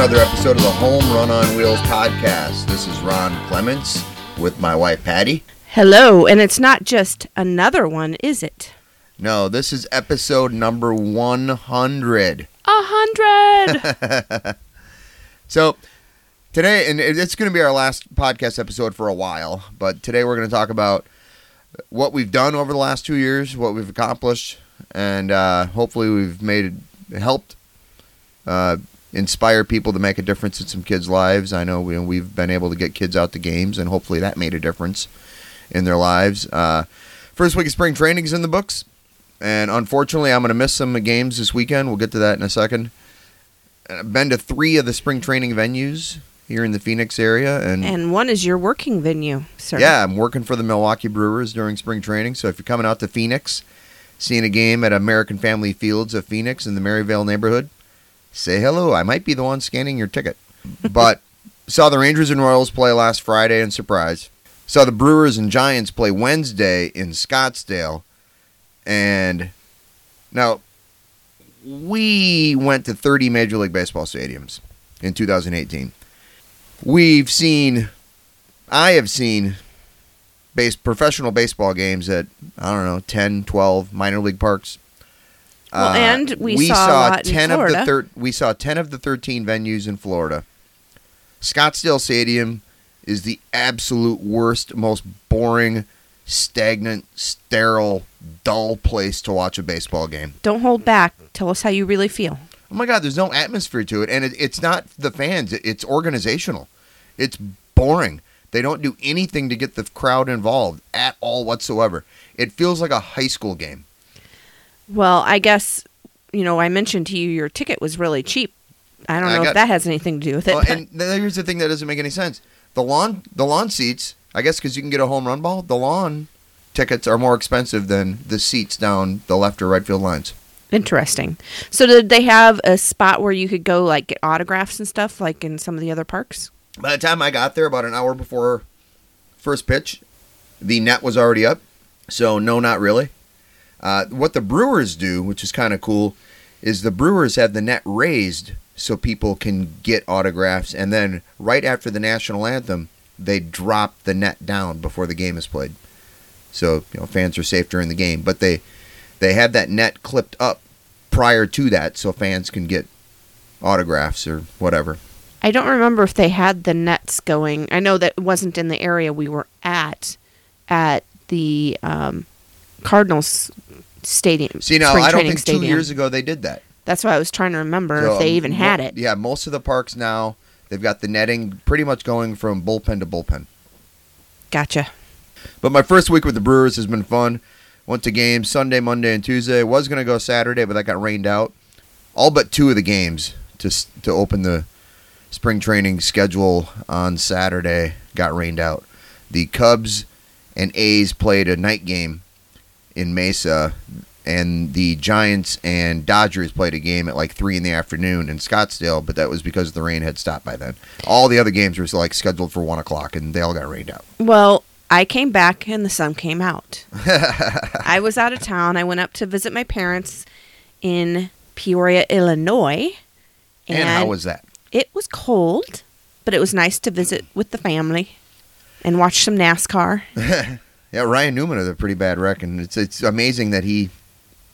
another episode of the Home Run on Wheels podcast. This is Ron Clements with my wife Patty. Hello, and it's not just another one, is it? No, this is episode number 100. A hundred. So today, and it's going to be our last podcast episode for a while, but today we're going to talk about what we've done over the last two years, what we've accomplished, and uh, hopefully we've made helped uh, inspire people to make a difference in some kids' lives. I know we, we've been able to get kids out to games, and hopefully that made a difference in their lives. Uh, first week of spring training is in the books, and unfortunately, I'm going to miss some games this weekend. We'll get to that in a second. I've been to three of the spring training venues here in the Phoenix area, and, and one is your working venue, sir. yeah, I'm working for the Milwaukee Brewers during spring training. So if you're coming out to Phoenix, seeing a game at American Family Fields of Phoenix in the Maryvale neighborhood, say hello. I might be the one scanning your ticket. But saw the Rangers and Royals play last Friday in surprise. Saw the Brewers and Giants play Wednesday in Scottsdale. And now we went to 30 Major League Baseball stadiums in 2018. We've seen, I have seen base professional baseball games at I don't know 10, 12 minor league parks. Uh, Well, and we saw a lot in 10 of the thir- we saw 10 of the 13 venues in Florida. Scottsdale Stadium is the absolute worst, most boring, stagnant, sterile, dull place to watch a baseball game. Don't hold back. Tell us how you really feel. Oh my God, there's no atmosphere to it, and it, it's not the fans. It, it's organizational. It's boring. They don't do anything to get the crowd involved at all whatsoever. It feels like a high school game. Well, I guess you know I mentioned to you your ticket was really cheap. I don't I know got- if that has anything to do with it. Well, but- and here's the thing that doesn't make any sense: the lawn, the lawn seats. I guess because you can get a home run ball, the lawn tickets are more expensive than the seats down the left or right field lines. Interesting. So did they have a spot where you could go like get autographs and stuff like in some of the other parks? By the time I got there, about an hour before first pitch, the net was already up. So no, not really. Uh, what the Brewers do, which is kind of cool, is the Brewers have the net raised so people can get autographs, and then right after the national anthem, they drop the net down before the game is played. So you know fans are safe during the game, but they they have that net clipped up prior to that, so fans can get autographs or whatever. I don't remember if they had the nets going. I know that it wasn't in the area we were at at the um, Cardinals stadium. See now, I don't think stadium. two years ago they did that. That's why I was trying to remember So, if they even had it. Yeah, most of the parks now they've got the netting pretty much going from bullpen to bullpen. Gotcha. But my first week with the Brewers has been fun. Went to games Sunday, Monday, and Tuesday. Was going to go Saturday, but that got rained out. All but two of the games to to open the spring training schedule on Saturday got rained out. The Cubs and A's played a night game in Mesa, and the Giants and Dodgers played a game at like three in the afternoon in Scottsdale. But that was because the rain had stopped by then. All the other games were like scheduled for one o'clock, and they all got rained out. Well, I came back and the sun came out. I was out of town. I went up to visit my parents in Peoria, Illinois. and how was that? it was cold, but it was nice to visit with the family and watch some NASCAR. Yeah, Ryan Newman had a pretty bad wreck, and it's it's amazing that he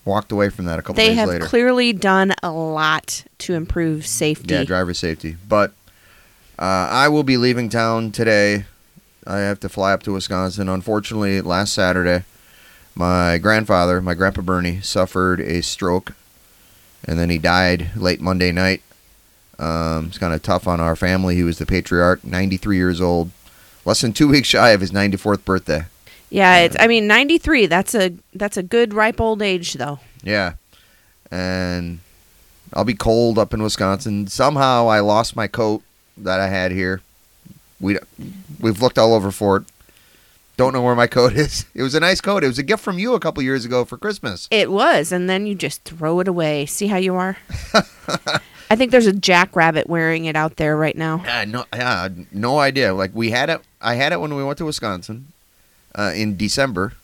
walked away from that a couple They days have clearly done a lot to improve safety. yeah, driver safety. But uh, I will be leaving town today. I have to fly up to Wisconsin. Unfortunately, last Saturday, my grandfather, my grandpa Bernie, suffered a stroke, and then he died late Monday night. Um, it's kind of tough on our family. He was the patriarch, 93 years old, less than two weeks shy of his 94th birthday. Yeah, it's I mean 93, that's a that's a good ripe old age though. Yeah. And I'll be cold up in Wisconsin. Somehow I lost my coat that I had here. We we've looked all over for it. Don't know where my coat is. It was a nice coat. It was a gift from you a couple years ago for Christmas. It was, and then you just throw it away. See how you are? I think there's a jackrabbit wearing it out there right now. Yeah, no, yeah, no idea. Like we had it. I had it when we went to Wisconsin uh, in December.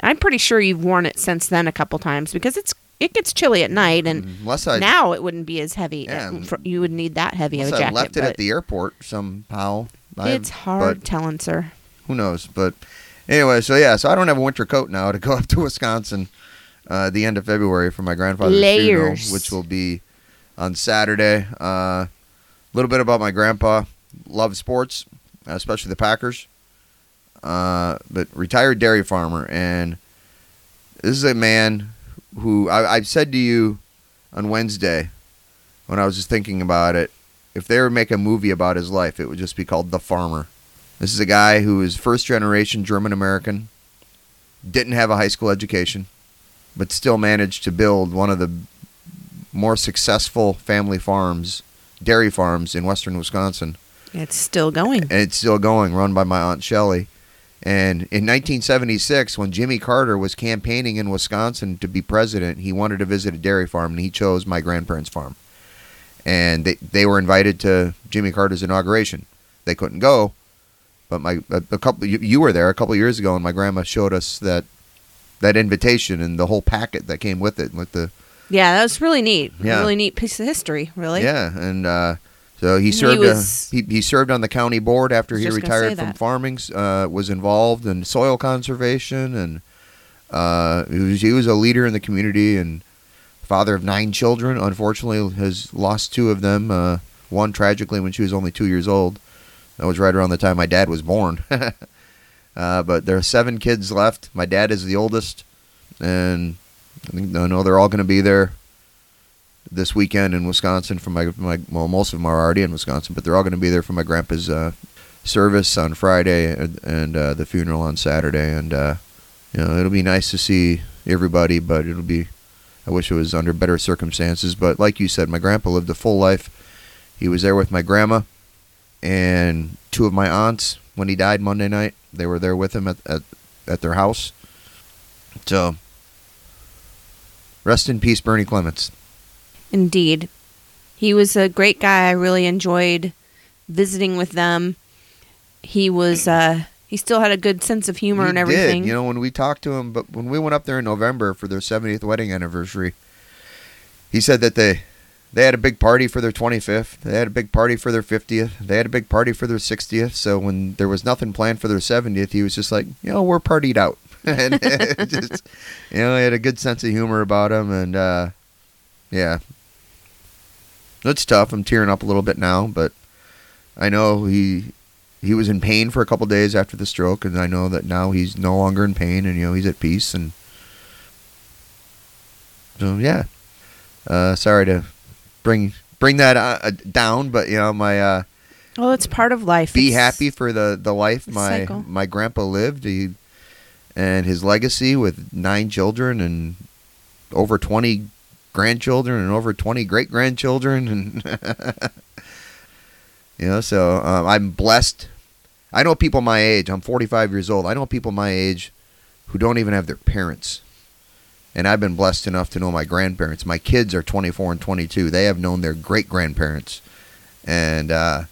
I'm pretty sure you've worn it since then a couple times because it's it gets chilly at night, and Unless I, now it wouldn't be as heavy. Yeah. Uh, for- you would need that heavy of a I jacket. left it at the airport somehow. I- it's hard telling, sir. who knows? But anyway, so yeah, so I don't have a winter coat now to go up to Wisconsin uh, the end of February for my grandfather's funeral, which will be on Saturday. A uh, little bit about my grandpa. Loved sports, especially the Packers. Uh, but retired dairy farmer, and this is a man who I, I said to you on Wednesday when I was just thinking about it. If they were to make a movie about his life, it would just be called The Farmer. This is a guy who is first generation German American, didn't have a high school education, but still managed to build one of the more successful family farms, dairy farms in western Wisconsin. It's still going. And it's still going, run by my Aunt Shelley. And in 1976, when Jimmy Carter was campaigning in Wisconsin to be president, he wanted to visit a dairy farm, and he chose my grandparents' farm. And they, they were invited to Jimmy Carter's inauguration. They couldn't go, but my a, a couple you, you were there a couple years ago, and my grandma showed us that that invitation and the whole packet that came with it, with the Yeah, that was really neat. Yeah. Really neat piece of history. Really. Yeah, and uh, so he He served. was- uh, he, he served on the county board after he Just gonna say retired from farming. Uh, was involved in soil conservation, and uh, he was he was a leader in the community and father of nine children. Unfortunately, has lost two of them. Uh, one tragically when she was only two years old. That was right around the time my dad was born. uh, but there are seven kids left. My dad is the oldest, and I think I know they're all going to be there this weekend in Wisconsin for my my well most of them are already in Wisconsin, but they're all going to be there for my grandpa's uh, service on Friday and, and uh, the funeral on Saturday, and uh, you know it'll be nice to see everybody, but it'll be I wish it was under better circumstances, but like you said, my grandpa lived a full life. He was there with my grandma and two of my aunts when he died Monday night. They were there with him at at, at their house. So rest in peace, Bernie Clements. Indeed. He was a great guy. I really enjoyed visiting with them. He was uh he still had a good sense of humor He and everything. Did. You know, when we talked to him, but when we went up there in November for their 70th wedding anniversary, he said that they they had a big party for their 25th. They had a big party for their 50th. They had a big party for their 60th. So when there was nothing planned for their 70th, he was just like, you know, we're partied out. and just, you know, he had a good sense of humor about him, and uh, yeah, it's tough. I'm tearing up a little bit now, but I know he he was in pain for a couple days after the stroke, and I know that now he's no longer in pain, and you know he's at peace, and so yeah. Uh, sorry to bring bring that uh, uh, down, but you know my uh, well, it's part of life. be It's- happy for the the life my cycle. my grandpa lived, he, and his legacy with nine children and over twenty grandchildren and over twenty great grandchildren, and you know, so um, I'm blessed. I know people my age. I'm 45 years old. I know people my age who don't even have their parents. And I've been blessed enough to know my grandparents. My kids are 24 and 22. They have known their great grandparents. And uh,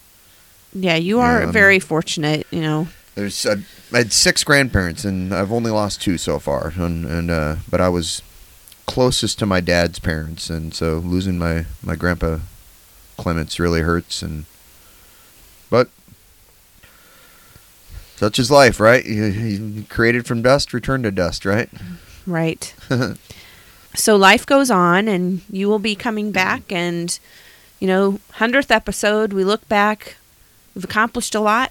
Yeah, you are very fortunate, you know. there's uh, I had six grandparents, and I've only lost two so far. And, and uh, but I was closest to my dad's parents, and so losing my my grandpa Clements really hurts. And but such is life, right? You, you created from dust, return to dust, right? Right. so life goes on and you will be coming back and you know, 100th episode, we look back, we've accomplished a lot.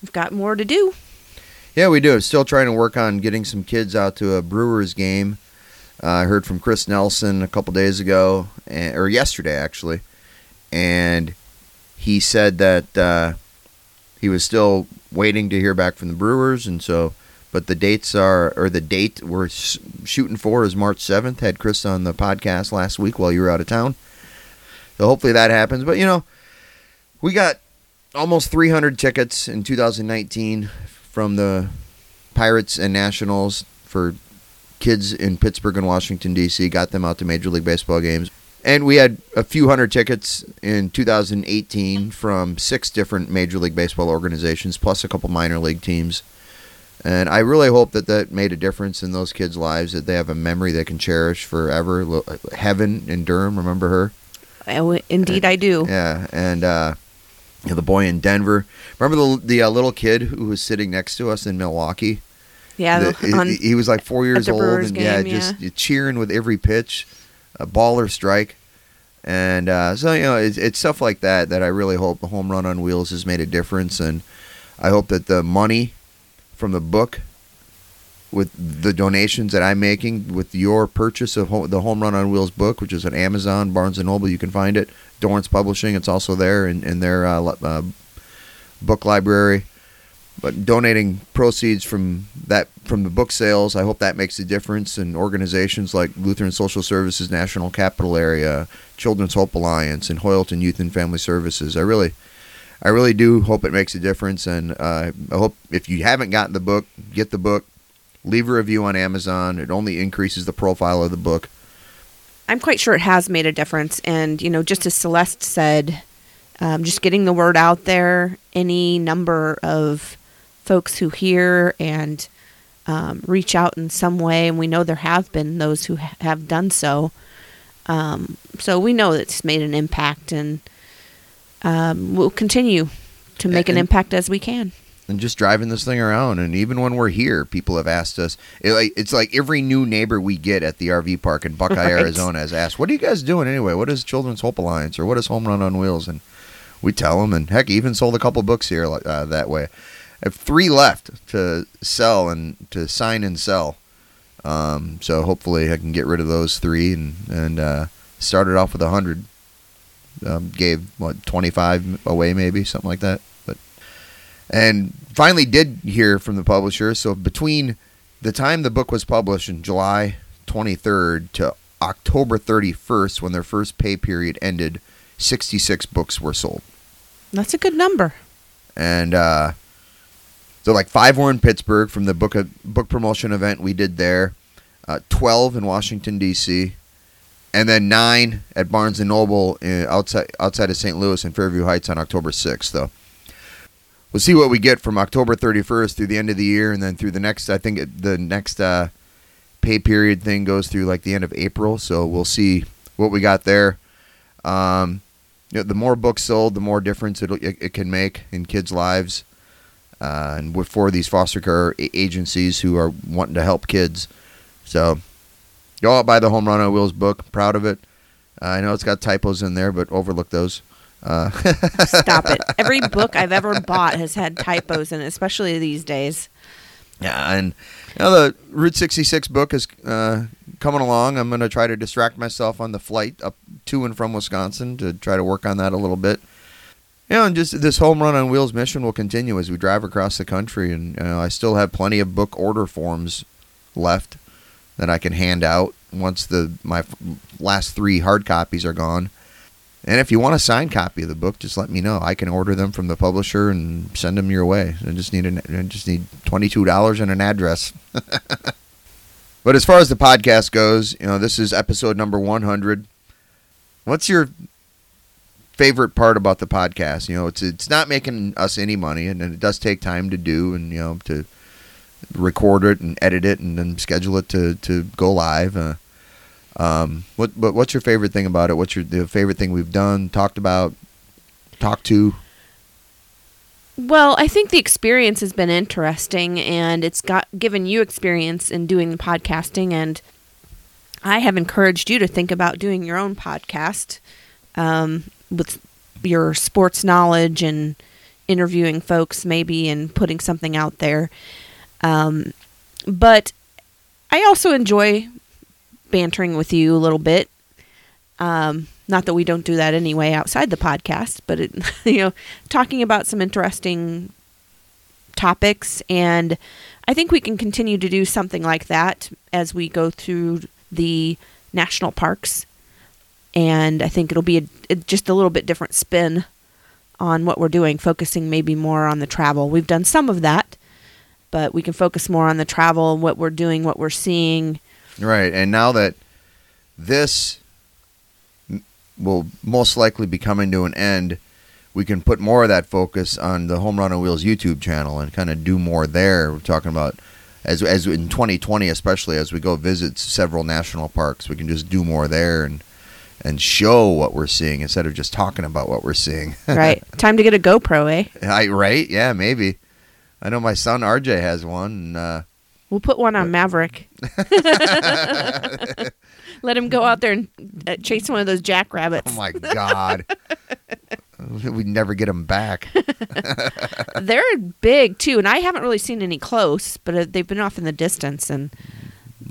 We've got more to do. Yeah, we do. Still trying to work on getting some kids out to a Brewers game. Uh, I heard from Chris Nelson a couple days ago, or yesterday actually, and he said that uh, he was still waiting to hear back from the Brewers, and so, but the dates are, or the date we're shooting for is March seventh. Had Chris on the podcast last week while you were out of town, so hopefully that happens. But you know, we got almost 300 tickets in 2019 from the Pirates and Nationals for kids in Pittsburgh and Washington D.C. Got them out to Major League Baseball games, and we had a few hundred tickets in 2018 from six different Major League Baseball organizations, plus a couple minor league teams. And I really hope that that made a difference in those kids' lives. That they have a memory they can cherish forever. Heaven in Durham, remember her? Indeed, I do. Yeah, and uh, you know, the boy in Denver. Remember the the uh, little kid who was sitting next to us in Milwaukee? Yeah, The- on, he, he was like four years old, Brewers and yeah, game, just cheering with every pitch, a ball or strike. And uh, so you know, it's, it's stuff like that that I really hope the home run on wheels has made a difference, and I hope that the money from the book, with the donations that I'm making with your purchase of ho- the Home Run on Wheels book, which is on Amazon, Barnes and Noble, you can find it. Dorrance Publishing, it's also there in, in their uh, uh, book library. But donating proceeds from that from the book sales, I hope that makes a difference in organizations like Lutheran Social Services National Capital Area, Children's Hope Alliance, and Hoyleton Youth and Family Services. I really, I really do hope it makes a difference, and uh, I hope if you haven't gotten the book, get the book. Leave a review on Amazon. It only increases the profile of the book. I'm quite sure it has made a difference. And, you know, just as Celeste said, um, just getting the word out there, any number of folks who hear and um, reach out in some way, and we know there have been those who ha- have done so. Um, so we know it's made an impact, and um, we'll continue to make an impact as we can. and just driving this thing around. And even when we're here, people have asked us. It, like it's like every new neighbor we get at the RV park in Buckeye, Right. Arizona, has asked, "What are you guys doing anyway? What is Children's Hope Alliance or what is Home Run on Wheels?" And we tell them, and heck, even sold a couple books here like, uh, that way. I have three left to sell and to sign and sell. Um, so hopefully I can get rid of those three and and uh, started off with a hundred. Um, gave what twenty five away maybe something like that, but and finally did hear from the publisher. So between the time the book was published in July 23rd to October 31st, when their first pay period ended, 66 books were sold. That's a good number. And uh, so, like five were in Pittsburgh from the book book promotion event we did there, uh, 12 in Washington D.C., and then nine at Barnes and Noble in, outside outside of St. Louis in Fairview Heights on October 6th. Though we'll see what we get from October 31st through the end of the year, and then through the next. I think the next uh, pay period thing goes through like the end of April, so we'll see what we got there. Um, you know, the more books sold, the more difference it'll, it, it can make in kids' lives. Uh, and with for these foster care agencies who are wanting to help kids, so go out buy the Home Run on Wheels book. Proud of it. Uh, I know it's got typos in there, but overlook those. Uh, Stop it. Every book I've ever bought has had typos in it, especially these days. Yeah, and you know, the Route 66 book is uh, coming along. I'm going to try to distract myself on the flight up to and from Wisconsin to try to work on that a little bit. You know, and just this home run on wheels mission will continue as we drive across the country, and you know, I still have plenty of book order forms left that I can hand out once the my last three hard copies are gone. And if you want a signed copy of the book, just let me know. I can order them from the publisher and send them your way. I just need an, I just need twenty two dollars and an address. but as far as the podcast goes, you know, this is episode number one hundred. What's your favorite part about the podcast? You know, it's it's not making us any money, and it does take time to do, and you know, to record it and edit it, and then schedule it to to go live. Uh, um, what but what's your favorite thing about it? What's your the favorite thing we've done, talked about, talked to? Well, I think the experience has been interesting and it's got given you experience in doing the podcasting and I have encouraged you to think about doing your own podcast um, with your sports knowledge and interviewing folks maybe and putting something out there. Um, but I also enjoy bantering with you a little bit. Um, not that we don't do that anyway outside the podcast, but it, you know, talking about some interesting topics, and I think we can continue to do something like that as we go through the national parks. And I think it'll be a, just a little bit different spin on what we're doing, focusing maybe more on the travel. We've done some of that, but we can focus more on the travel, what we're doing, what we're seeing. Right. And now that this will most likely be coming to an end, we can put more of that focus on the Home Run on Wheels YouTube channel and kind of do more there. We're talking about as as in 2020 especially as we go visit several national parks, we can just do more there and and show what we're seeing instead of just talking about what we're seeing. Right. Time to get a GoPro, eh? I, right? Yeah, maybe. I know my son RJ has one. And, uh, We'll put one on Maverick. Let him go out there and uh, chase one of those jackrabbits. oh my god, we'd never get him back. They're big too, and I haven't really seen any close, but uh, they've been off in the distance. And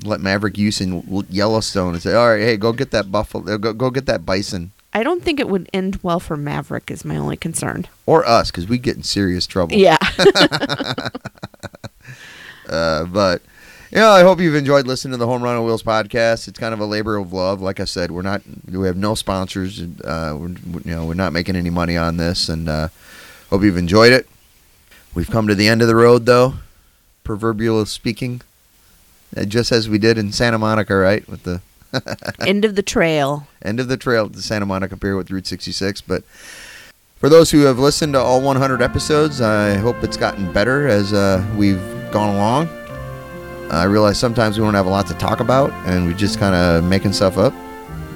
Let Maverick use in Yellowstone and say, "All right, hey, go get that buffalo, go go get that bison." I don't think it would end well for Maverick. Is my only concern. Or us, because we get in serious trouble. Yeah. Uh, but you know, I hope you've enjoyed listening to the Home Run on Wheels podcast. It's kind of a labor of love. Like I said, we're not, we have no sponsors. Uh, we're, you know, we're not making any money on this, and uh, hope you've enjoyed it. We've come to the end of the road, though, proverbial speaking, just as we did in Santa Monica, right, with the end of the trail. end of the trail at the Santa Monica Pier with Route 66. But for those who have listened to all 100 episodes, I hope it's gotten better as uh, we've gone along. I realize sometimes we don't have a lot to talk about and we're just kind of making stuff up,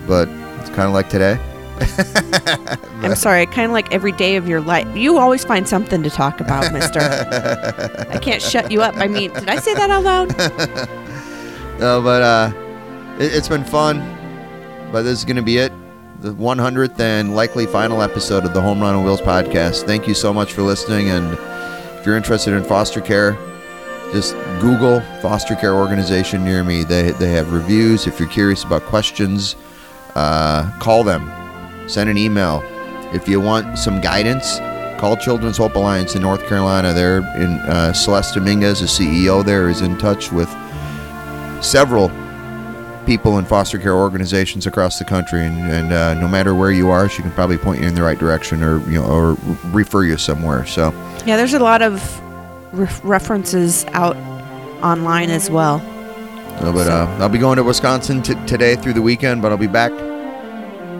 but it's kind of like today. I'm sorry. Kind of like every day of your life, you always find something to talk about, Mister. I can't shut you up. I mean, did I say that out loud? No, but uh, it, it's been fun. But this is going to be it. The 100th and likely final episode of the Home Run on Wheels podcast. Thank you so much for listening. And if you're interested in foster care, just Google foster care organization near me. They, they have reviews. If you're curious about questions, uh, call them. Send an email. If you want some guidance, call Children's Hope Alliance in North Carolina. They're in uh, Celeste Dominguez, the CEO there, is in touch with several people in foster care organizations across the country, and, and uh, no matter where you are, she can probably point you in the right direction or you know or refer you somewhere. So Yeah, there's a lot of re- references out online as well. Uh, but uh, I'll be going to Wisconsin t- today through the weekend, but I'll be back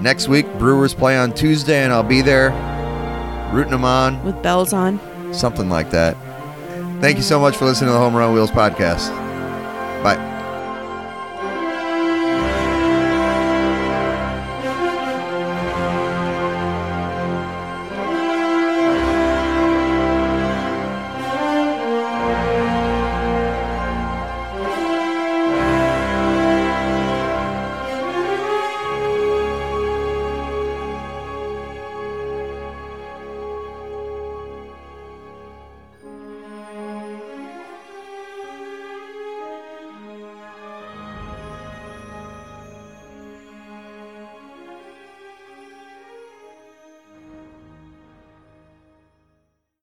next week. Brewers play on Tuesday, and I'll be there rooting them on, with bells on. something like that. Thank you so much for listening to the Home Run Wheels podcast. Bye.